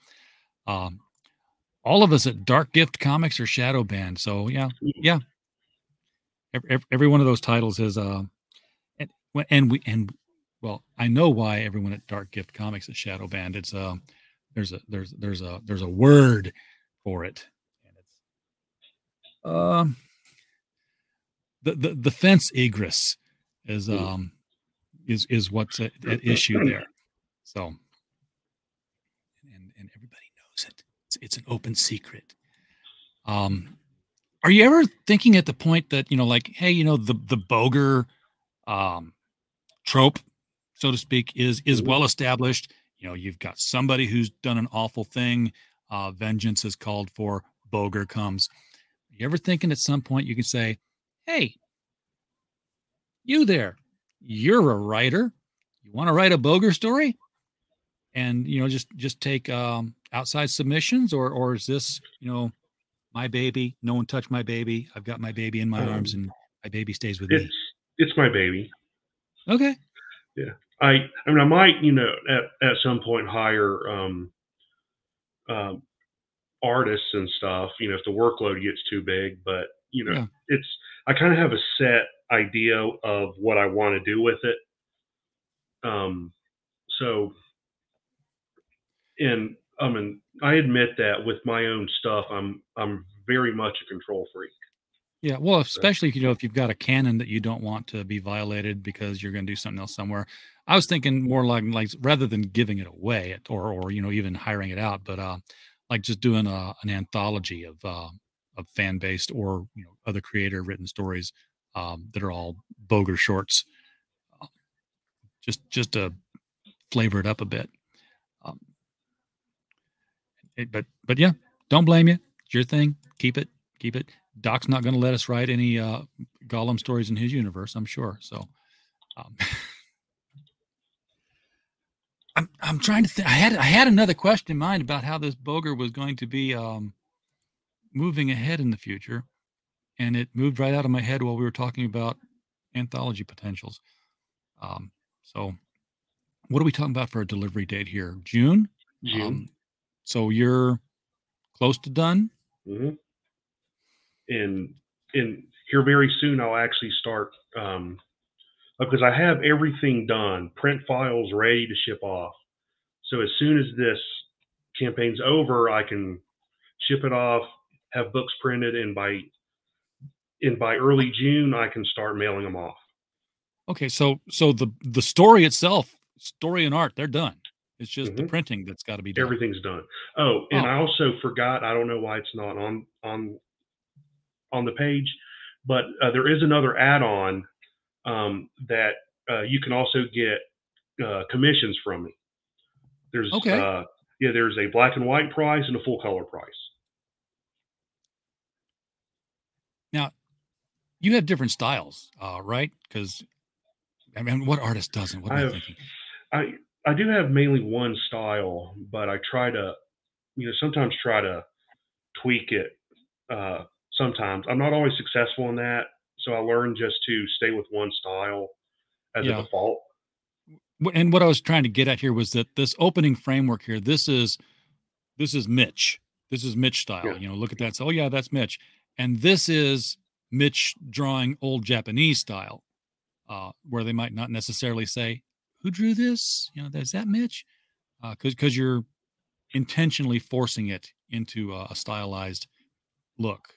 Um, all of us at Dark Gift Comics are shadow banned. So yeah, yeah. Every, every one of those titles is uh, and and we and well, I know why everyone at Dark Gift Comics is shadow banned. It's uh, there's a there's there's a there's a word for it, and it's um, the the the fence egress is um is is what's at, at issue there. So, and and everybody knows it. It's, it's an open secret. Um, are you ever thinking at the point that you know, like, hey, you know, the the bogre um, trope, so to speak, is is well established. You know, you've got somebody who's done an awful thing. Uh, vengeance is called for. Bogre comes. You ever thinking at some point you can say, hey, you there, you're a writer. You want to write a bogre story? And you know, just just take um, outside submissions, or or is this you know my baby? No one touch my baby. I've got my baby in my Um, arms, and my baby stays with It's me. it's my baby. Okay. Yeah. I I mean I might, you know, at, at some point hire um um artists and stuff, you know, if the workload gets too big, but you know, Yeah. it's I kind of have a set idea of what I want to do with it. Um so and I mean, I admit that with my own stuff, I'm I'm very much a control freak. Yeah, well, especially if you know if you've got a canon that you don't want to be violated because you're going to do something else somewhere. I was thinking more like like rather than giving it away or or you know even hiring it out, but uh, like just doing a, an anthology of uh, of fan based or you know other creator written stories um, that are all bogre shorts, uh, just just to flavor it up a bit. Um, but but yeah, don't blame you. It's your thing. Keep it. Keep it. Doc's not going to let us write any uh, Gollum stories in his universe, I'm sure. So, um, I'm I'm trying to think. I had I had another question in mind about how this Bogre was going to be um, moving ahead in the future, and it moved right out of my head while we were talking about anthology potentials. Um, so, what are we talking about for a delivery date here? June. June. So you're close to done. Mm-hmm. And and here very soon I'll actually start um, because I have everything done, print files ready to ship off. So as soon as this campaign's over, I can ship it off, have books printed, and by and by early June I can start mailing them off. Okay, so so the the story itself, story and art, they're done. It's just Mm-hmm. the printing that's got to be done. Everything's done. Oh, and Oh. I also forgot. I don't know why it's not on on on the page, but uh, there is another add-on um, that uh, you can also get uh, commissions from me. There's Okay. uh, yeah, there's a black and white price and a full color price. Now, you have different styles, uh, right? Because I mean, what artist doesn't? What am I I, thinking? I I do have mainly one style, but I try to, you know, sometimes try to tweak it. Uh, sometimes I'm not always successful in that, so I learn just to stay with one style as Yeah. a default. And what I was trying to get at here was that this opening framework here, this is this is Mitch. This is Mitch style. Yeah. You know, look at that. So, oh yeah, that's Mitch. And this is Mitch drawing old Japanese style, uh, where they might not necessarily say, "Who drew this?" You know, is that Mitch? Because because you're intentionally forcing it into a, a stylized look.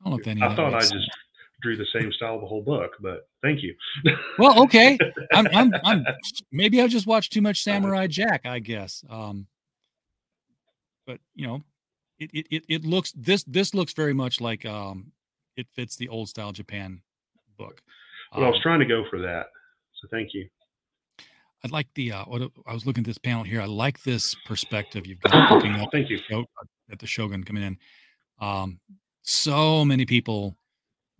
I don't know if any I thought I makes just drew the same style the whole book, but thank you. Well, okay. I'm, I'm, I'm, maybe I've just watched too much Samurai Jack, I guess. Um, but you know, it, it, it, it looks, this, this looks very much like, um, it fits the old style Japan book. Well, I was Um, trying to go for that, so thank you. I'd like the, uh, what I was looking at this panel here. I like this perspective you've got looking up Thank you. At the Shogun coming in. Um, so many people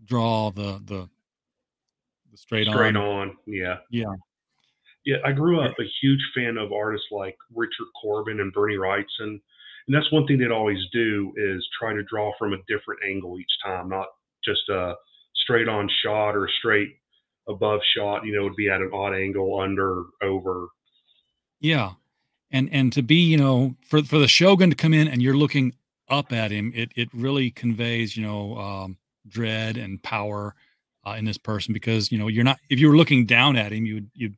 draw the, the, the straight, Straight on. on, yeah. Yeah. Yeah, I grew up a huge fan of artists like Richard Corbin and Bernie Wrightson. And that's one thing they'd always do is try to draw from a different angle each time, not just a straight on shot or straight above shot. You know, would be at an odd angle, under, over. Yeah. And and to be, you know, for for the shogun to come in and you're looking up at him, it it really conveys, you know, um dread and power uh, in this person because, you know, you're not if you were looking down at him, you would you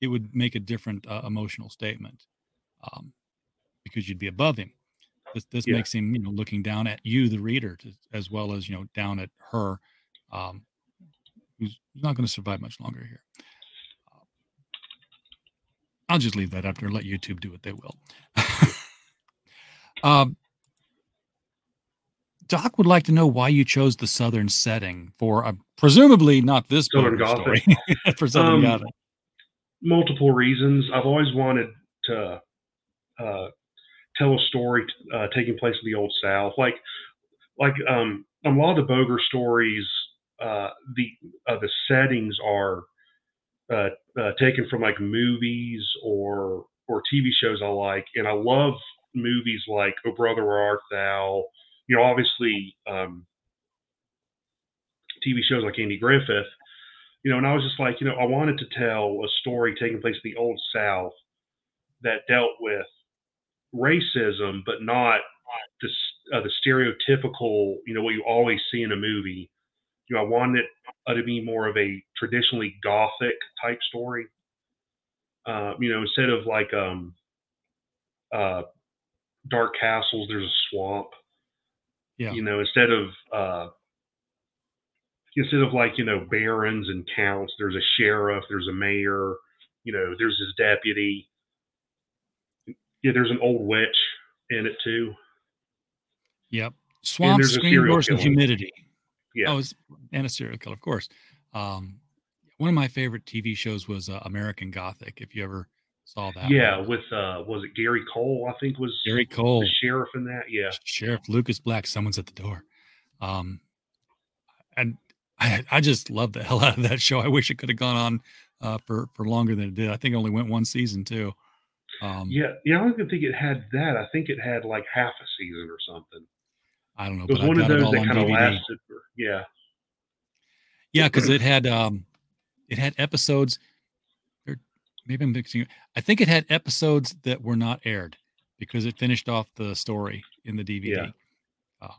it would make a different uh, emotional statement. Um because you'd be above him. This this Yeah. makes him, you know, looking down at you the reader to, as well as, you know, down at her um who's not going to survive much longer here. I'll just leave that up there and let YouTube do what they will. um, Doc would like to know why you chose the Southern setting for uh, presumably not this Southern Gothic. story for Southern Um, Gothic. multiple reasons. I've always wanted to uh, tell a story uh, taking place in the old South, like like um, a lot of the Bogre stories. Uh, the uh, the settings are uh, uh, taken from like movies or or TV shows I like, and I love movies like Oh Brother Where Art Thou. You know, obviously um, TV shows like Andy Griffith you know, and I was just like, you know, I wanted to tell a story taking place in the old South that dealt with racism, but not the uh, the stereotypical, you know, what you always see in a movie. You know, I wanted it uh, to be more of a traditionally gothic type story. Uh, you know, instead of like um, uh, dark castles, there's a swamp. Yeah. You know, instead of uh, instead of like you know barons and counts, there's a sheriff, there's a mayor. You know, there's his deputy. Yeah, there's an old witch in it too. Yep. Swamp, screen killer. humidity. Yeah. Oh, and a serial killer, of course. Um, one of my favorite TV shows was uh, American Gothic. If you ever saw that, yeah, one. with uh, was it Gary Cole? I think was Gary Cole, the sheriff in that. Yeah. Sheriff Lucas Black. Someone's at the door. Um, and I, I just love the hell out of that show. I wish it could have gone on uh, for for longer than it did. I think it only went one season too. Um, Yeah, yeah. I don't even think it had that. I think it had like half a season or something. I don't know. It was but one of those that kind of lasted. For, yeah. Yeah, because it had um, it had episodes. Maybe I'm mixing. I think it had episodes that were not aired because it finished off the story in the DVD. Yeah. Um,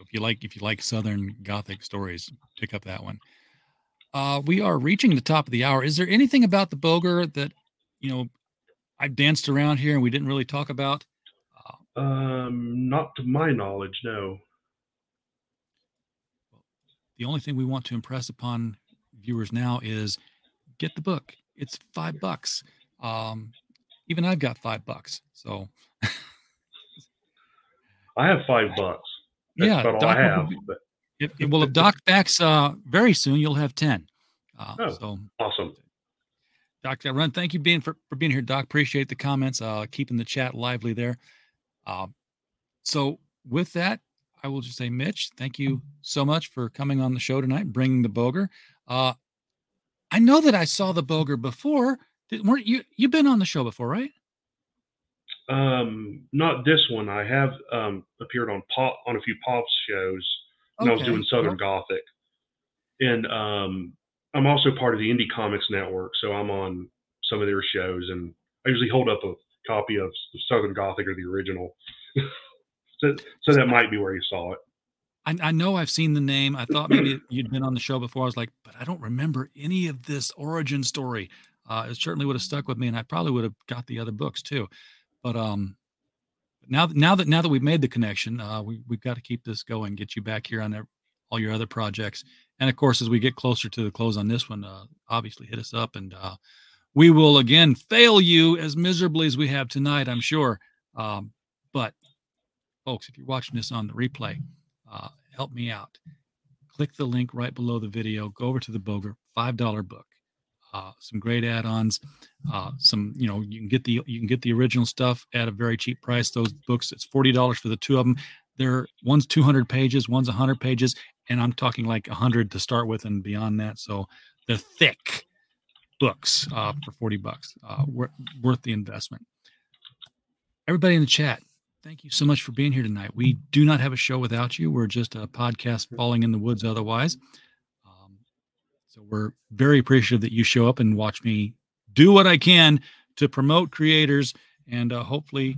if you like, if you like Southern Gothic stories, pick up that one. Uh, we are reaching the top of the hour. Is there anything about the Bogre that you know I danced around here and we didn't really talk about? Um, not to my knowledge, no. the only thing we want to impress upon viewers now is get the book. It's five bucks. Um, even I've got five bucks. So I have five bucks. That's yeah, Doc I will have. be- But if, if- well, if Doc backs uh, very soon, you'll have ten. Uh, Oh. So awesome. Doc, run. Thank you being for, for being here, Doc. Appreciate the comments. Uh, keeping the chat lively there. Uh, so with that, I will just say, Mitch, thank you so much for coming on the show tonight, bringing the bogre. Uh, I know that I saw the bogre before. Did, weren't you? You've been on the show before, right? Um, not this one. I have um appeared on pop on a few pops shows when I was doing Southern Well- Gothic, and um, I'm also part of the Indie Comics Network, so I'm on some of their shows, and I usually hold up a copy of Southern Gothic or the original. so, so that might be where you saw it. I, I know I've seen the name. I thought maybe you'd been on the show before. I was like, but I don't remember any of this origin story. Uh, it certainly would have stuck with me, and I probably would have got the other books too. But um, now now that now that we've made the connection, uh, we we've got to keep this going. Get you back here on all your other projects, and of course, as we get closer to the close on this one, uh, obviously hit us up, and uh, we will again fail you as miserably as we have tonight. I'm sure. Um, but folks, if you're watching this on the replay, uh, help me out. Click the link right below the video. Go over to the Bogre five dollar book. Uh, some great add-ons. Uh, some you know you can get the you can get the original stuff at a very cheap price. Those books it's forty dollars for the two of them. They're one's two hundred pages, one's hundred pages, and I'm talking like hundred to start with and beyond that. So they're thick books uh, for forty bucks. Uh, wor- worth the investment. Everybody in the chat, thank you so much for being here tonight. We do not have a show without you. We're just a podcast falling in the woods otherwise. Um, so we're very appreciative that you show up and watch me do what I can to promote creators and uh, hopefully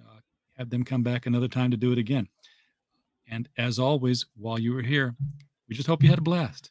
uh, have them come back another time to do it again. And as always, while you were here, we just hope you had a blast.